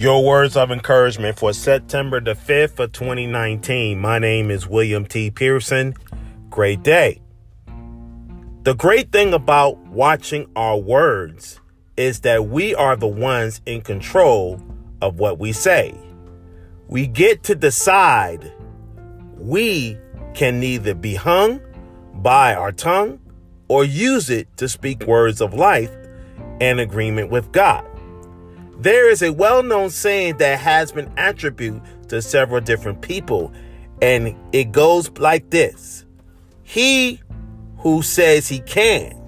Your words of encouragement for September the 5th of 2019. My name is William T. Pearson. Great day. The great thing about watching our words is that we are the ones in control of what we say. We get to decide. We can neither be hung by our tongue or use it to speak words of life and agreement with God. There is a well known saying that has been attributed to several different people, and it goes like this He who says he can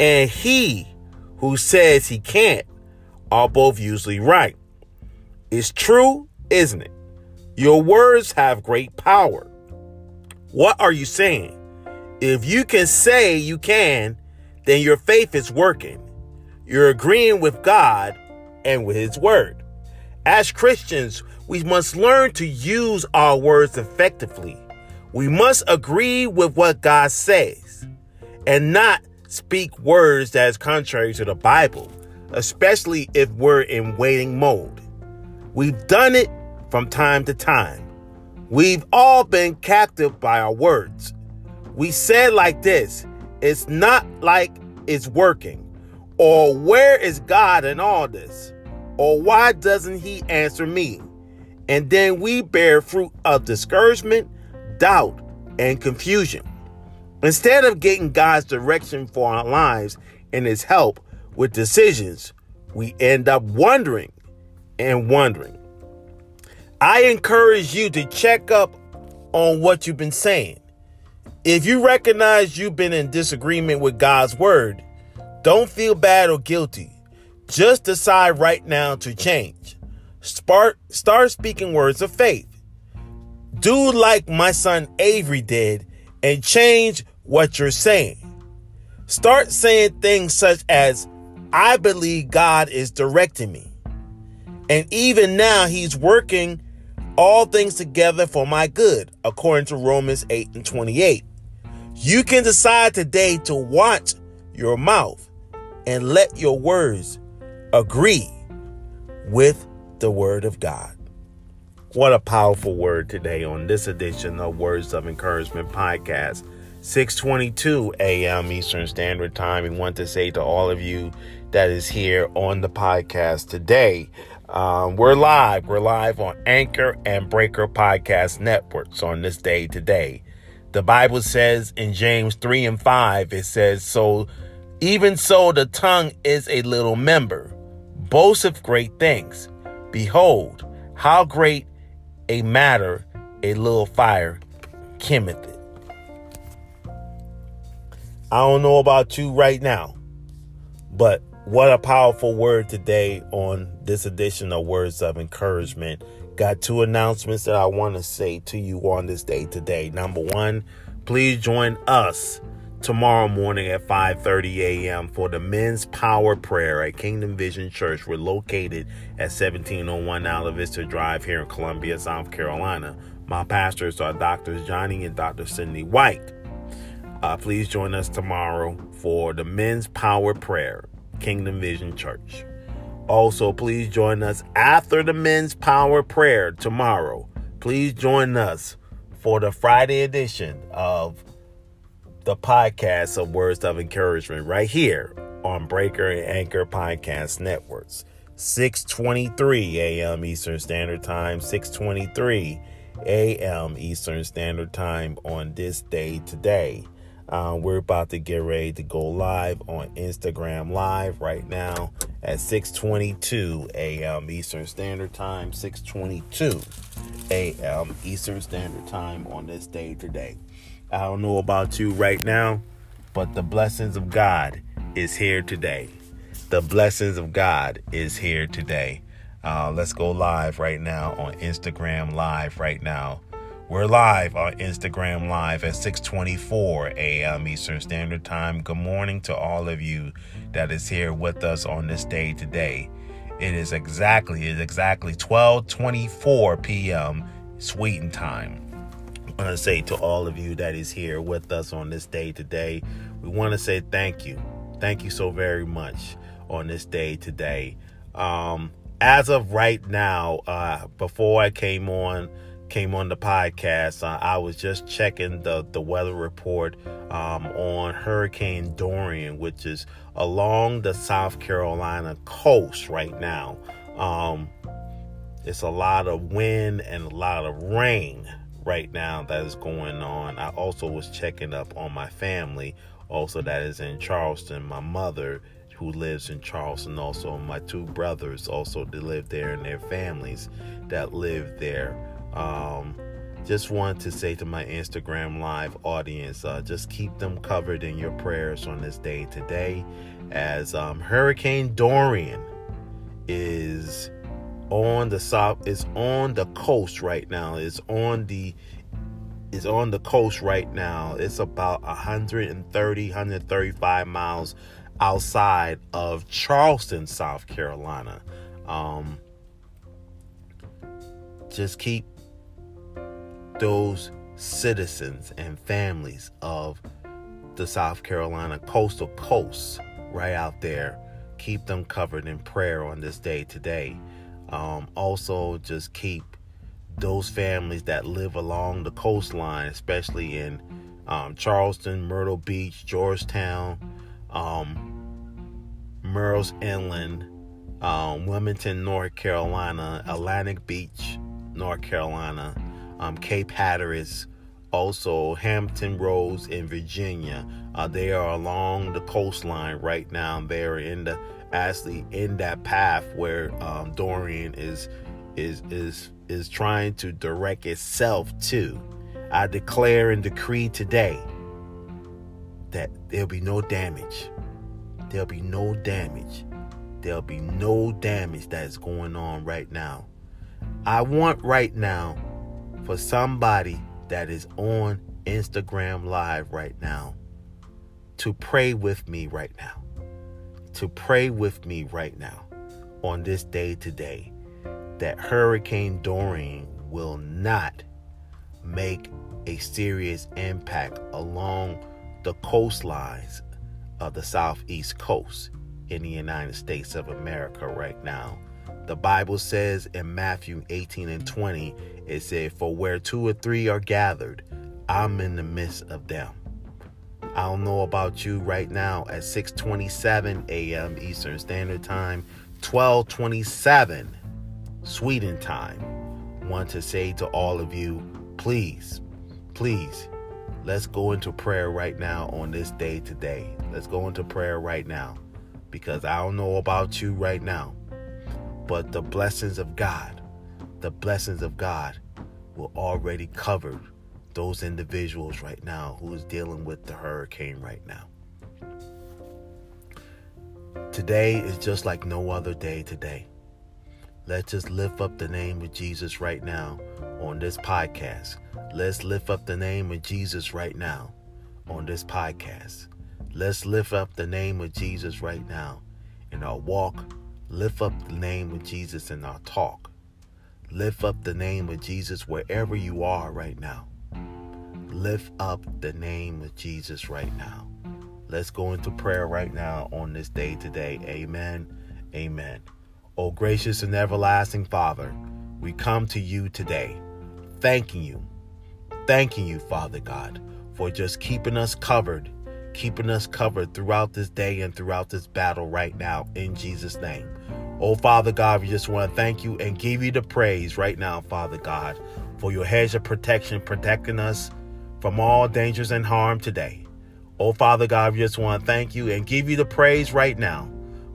and he who says he can't are both usually right. It's true, isn't it? Your words have great power. What are you saying? If you can say you can, then your faith is working. You're agreeing with God and with His Word. As Christians, we must learn to use our words effectively. We must agree with what God says and not speak words that is contrary to the Bible, especially if we're in waiting mode. We've done it from time to time. We've all been captive by our words. We said like this it's not like it's working. Or where is God in all this? Or why doesn't He answer me? And then we bear fruit of discouragement, doubt, and confusion. Instead of getting God's direction for our lives and His help with decisions, we end up wondering and wondering. I encourage you to check up on what you've been saying. If you recognize you've been in disagreement with God's word, don't feel bad or guilty. Just decide right now to change. Start, start speaking words of faith. Do like my son Avery did and change what you're saying. Start saying things such as, I believe God is directing me. And even now, He's working all things together for my good, according to Romans 8 and 28. You can decide today to watch your mouth and let your words agree with the word of God. What a powerful word today on this edition of Words of Encouragement podcast. 6:22 a.m. Eastern Standard Time. We want to say to all of you that is here on the podcast today, um, we're live. We're live on Anchor and Breaker podcast networks on this day today. The Bible says in James 3 and 5, it says, So even so, the tongue is a little member, boasteth great things. Behold, how great a matter a little fire kindleth it. I don't know about you right now, but what a powerful word today on this edition of Words of Encouragement. Got two announcements that I want to say to you on this day today. Number one, please join us tomorrow morning at 5:30 a.m. for the men's power prayer at Kingdom Vision Church. We're located at 1701 Alta Vista Drive here in Columbia, South Carolina. My pastors are Drs. Johnny and Dr. Cindy White. Uh, please join us tomorrow for the men's power prayer, Kingdom Vision Church. Also, please join us after the men's power prayer tomorrow. Please join us for the Friday edition of the podcast of Words of Encouragement right here on Breaker and Anchor Podcast Networks. 6:23 a.m. Eastern Standard Time, 6:23 a.m. Eastern Standard Time on this day today. Um, we're about to get ready to go live on Instagram Live right now at 6:22 a.m. Eastern Standard Time, 6:22 a.m. Eastern Standard Time on this day today. I don't know about you right now, but the blessings of God is here today. The blessings of God is here today. Uh, let's go live right now on Instagram Live right now. We're live on Instagram Live at 6:24 a.m. Eastern Standard Time. Good morning to all of you that is here with us on this day today. It is exactly it is exactly 12:24 p.m. Sweden time. Want to say to all of you that is here with us on this day today, we want to say thank you. Thank you so very much on this day today. Um, as of right now, uh, before I came on came on the podcast, uh, I was just checking the the weather report um, on Hurricane Dorian, which is along the South Carolina coast right now. Um, it's a lot of wind and a lot of rain right now that is going on. I also was checking up on my family, also that is in Charleston. My mother, who lives in Charleston, also my two brothers, also they live there, and their families that live there. Um, just wanted to say to my Instagram live audience, uh, just keep them covered in your prayers on this day today, as um, Hurricane Dorian is on the south it's on the coast right now. It's on the it's on the coast right now. It's about 130 135 miles outside of charleston south carolina. Um, just keep those citizens and families of the south carolina coastal coast right out there. Keep them covered in prayer on this day today um, also, just keep those families that live along the coastline, especially in um, Charleston, Myrtle Beach, Georgetown, um, Murrells Inlet, um, Wilmington, North Carolina, Atlantic Beach, North Carolina, um, Cape Hatteras, also Hampton Roads in Virginia. Uh, they are along the coastline right now. They're in the actually in that path where um, Dorian is is is is trying to direct itself to. I declare and decree today that there'll be no damage. There'll be no damage. There'll be no damage that is going on right now. I want right now for somebody that is on Instagram Live right now to pray with me right now to pray with me right now on this day today that Hurricane Dorian will not make a serious impact along the coastlines of the southeast coast in the United States of America right now. The Bible says in Matthew 18 and 20, it said, For where two or three are gathered, I'm in the midst of them. I don't know about you right now at 6:27 a.m. Eastern Standard Time, 12:27 Sweden time. Want to say to all of you, please, please, let's go into prayer right now on this day today. Let's go into prayer right now because I don't know about you right now, but the blessings of God, the blessings of God were already cover those individuals right now who is dealing with the hurricane right now. Today is just like no other day today. Let's just lift up the name of Jesus right now on this podcast. Let's lift up the name of Jesus right now on this podcast. Let's lift up the name of Jesus right now in our walk. Lift up the name of Jesus in our talk. Lift up the name of Jesus wherever you are right now lift up the name of Jesus right now. Let's go into prayer right now on this day today. Amen. Amen. Oh, gracious and everlasting Father, we come to you today, thanking you, thanking you, Father God, for just keeping us covered, keeping us covered throughout this day and throughout this battle right now, in Jesus' name. Oh, Father God, we just want to thank you and give you the praise right now, Father God, for your hedge of protection, protecting us from all dangers and harm today. Oh, Father God, we just want to thank you and give you the praise right now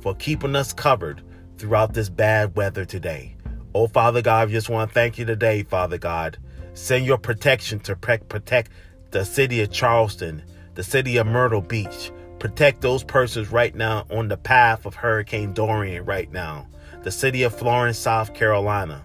for keeping us covered throughout this bad weather today. Oh, Father God, we just want to thank you today, Father God. Send your protection to protect the city of Charleston, the city of Myrtle Beach. Protect those persons right now on the path of Hurricane Dorian right now. The city of Florence, South Carolina.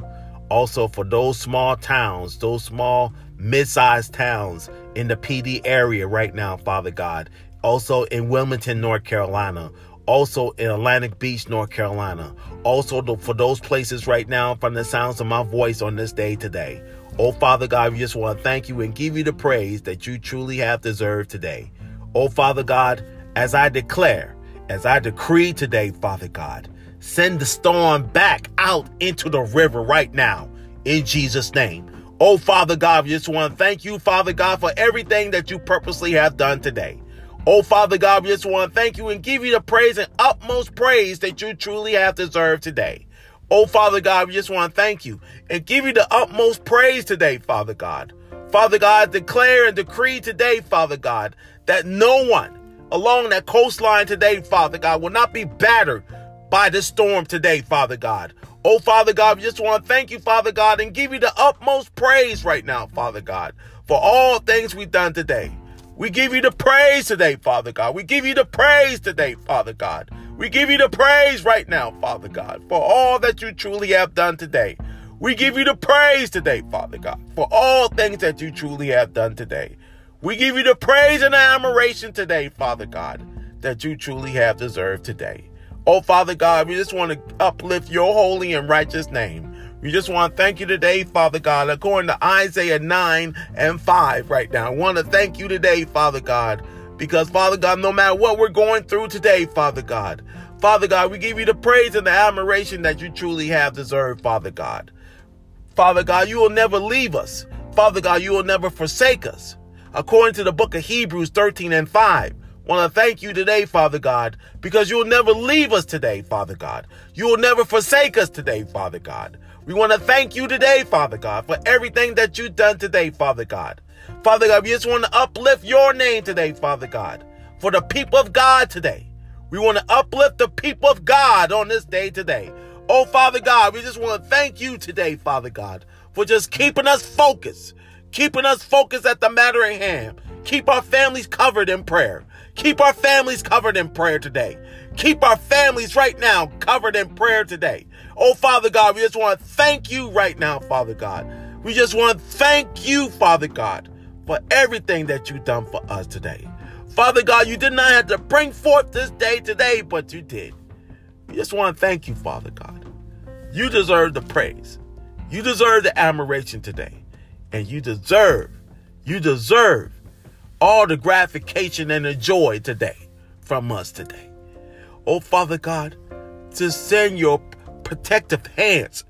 Also, for those small towns, those small mid-sized towns in the Pee Dee area right now, Father God. Also in Wilmington, North Carolina. Also in Atlantic Beach, North Carolina. Also for those places right now from the sounds of my voice on this day today. Oh, Father God, we just want to thank you and give you the praise that you truly have deserved today. Oh, Father God, as I declare, as I decree today, Father God, Send the storm back out into the river right now in Jesus' name. Oh, Father God, we just want to thank you, Father God, for everything that you purposely have done today. Oh, Father God, we just want to thank you and give you the praise and utmost praise that you truly have deserved today. Oh, Father God, we just want to thank you and give you the utmost praise today, Father God. Father God, declare and decree today, Father God, that no one along that coastline today, Father God, will not be battered by this storm today, Father God. Oh, Father God, we just want to thank you, Father God, and give you the utmost praise right now, Father God, for all things we've done today. We give you the praise today, Father God. We give you the praise today, Father God. We give you the praise right now, Father God, for all that you truly have done today. We give you the praise today, Father God, for all things that you truly have done today. We give you the praise and the admiration today, Father God, that you truly have deserved today. Oh, Father God, we just want to uplift your holy and righteous name. We just want to thank you today, Father God, according to Isaiah 9 and 5 right now. I want to thank you today, Father God, because, Father God, no matter what we're going through today, Father God, Father God, we give you the praise and the admiration that you truly have deserved, Father God. Father God, you will never leave us. Father God, you will never forsake us. According to the book of Hebrews 13 and 5, want to thank you today, Father God, because you'll never leave us today, Father God. You will never forsake us today, Father God. We want to thank you today, Father God, for everything that you've done today, Father God. Father God, we just want to uplift your name today, Father God, for the people of God today. We want to uplift the people of God on this day today. Oh, Father God, we just want to thank you today, Father God, for just keeping us focused, keeping us focused at the matter at hand. Keep our families covered in prayer. Keep our families covered in prayer today. Keep our families right now covered in prayer today. Oh, Father God, we just want to thank you right now, Father God. We just want to thank you, Father God, for everything that you've done for us today. Father God, you did not have to bring forth this day today, but you did. We just want to thank you, Father God. You deserve the praise. You deserve the admiration today. And you deserve, you deserve all the gratification and the joy today from us today. Oh, Father God, to send your protective hands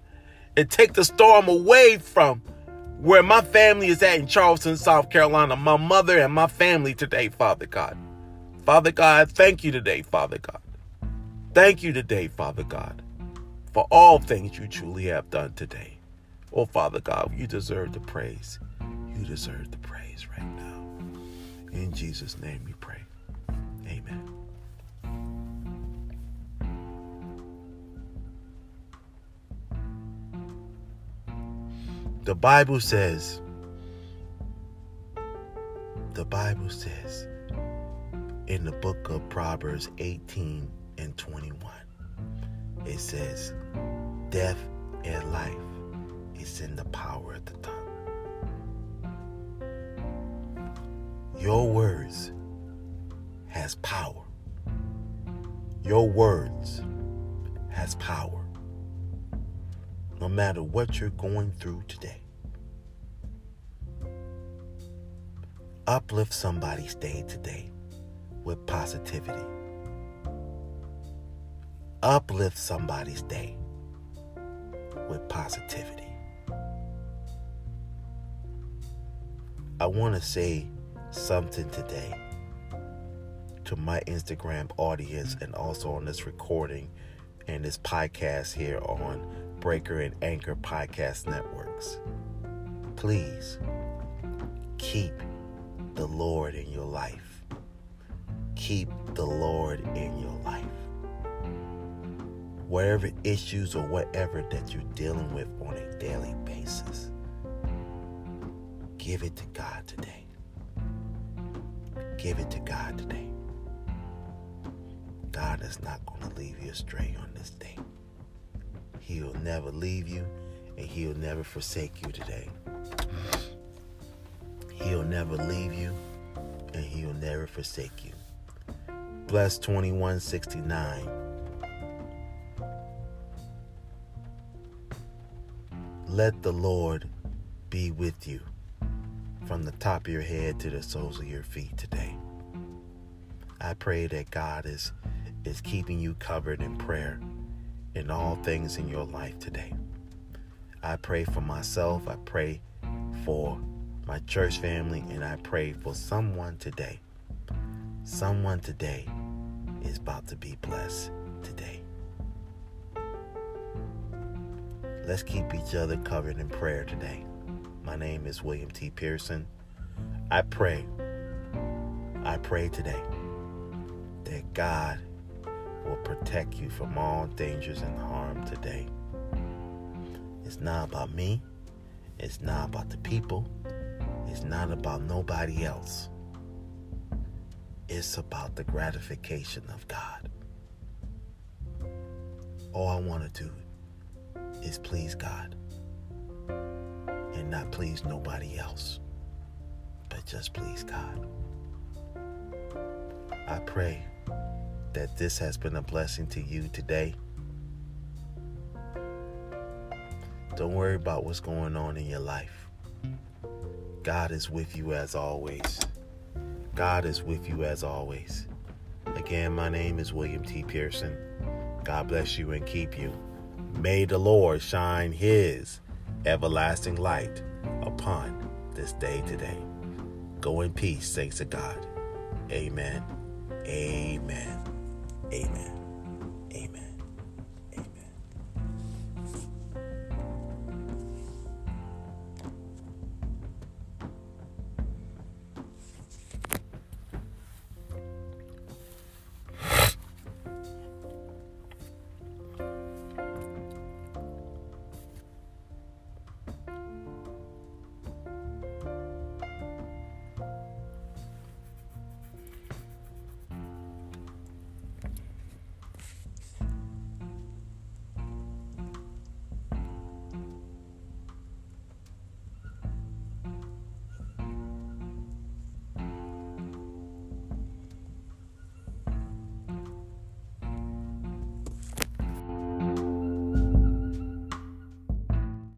and take the storm away from where my family is at in Charleston, South Carolina, my mother and my family today, Father God. Father God, thank you today, Father God. Thank you today, Father God, for all things you truly have done today. Oh, Father God, you deserve the praise. You deserve the praise right now. In Jesus' name we pray. Amen. The Bible says, the Bible says in the book of Proverbs 18 and 21, it says, Death and life is in the power of the tongue. Your words has power. Your words has power no matter what you're going through today. Uplift somebody's day today with positivity. Uplift somebody's day with positivity. I want to say something today to my Instagram audience and also on this recording and this podcast here on Breaker and Anchor podcast networks. Please keep the Lord in your life. Keep the Lord in your life. Whatever issues or whatever that you're dealing with on a daily basis, give it to God today. Give it to God today. God is not going to leave you astray on this day. He'll never leave you and he'll never forsake you today. He'll never leave you and he'll never forsake you. Bless 2169. Let the Lord be with you from the top of your head to the soles of your feet today. I pray that God is is keeping you covered in prayer in all things in your life today. I pray for myself. I pray for my church family. And I pray for someone today. Someone today is about to be blessed today. Let's keep each other covered in prayer today. My name is William T. Pearson. I pray, I pray today God will protect you from all dangers and harm today. It's not about me. It's not about the people. It's not about nobody else. It's about the gratification of God. All I want to do is please God and not please nobody else, but just please God. I pray that this has been a blessing to you today. Don't worry about what's going on in your life. God is with you as always. God is with you as always. Again, my name is William T. Pearson. God bless you and keep you. May the Lord shine his everlasting light upon this day today. Go in peace, thanks to God. Amen. Amen. Amen. Amen.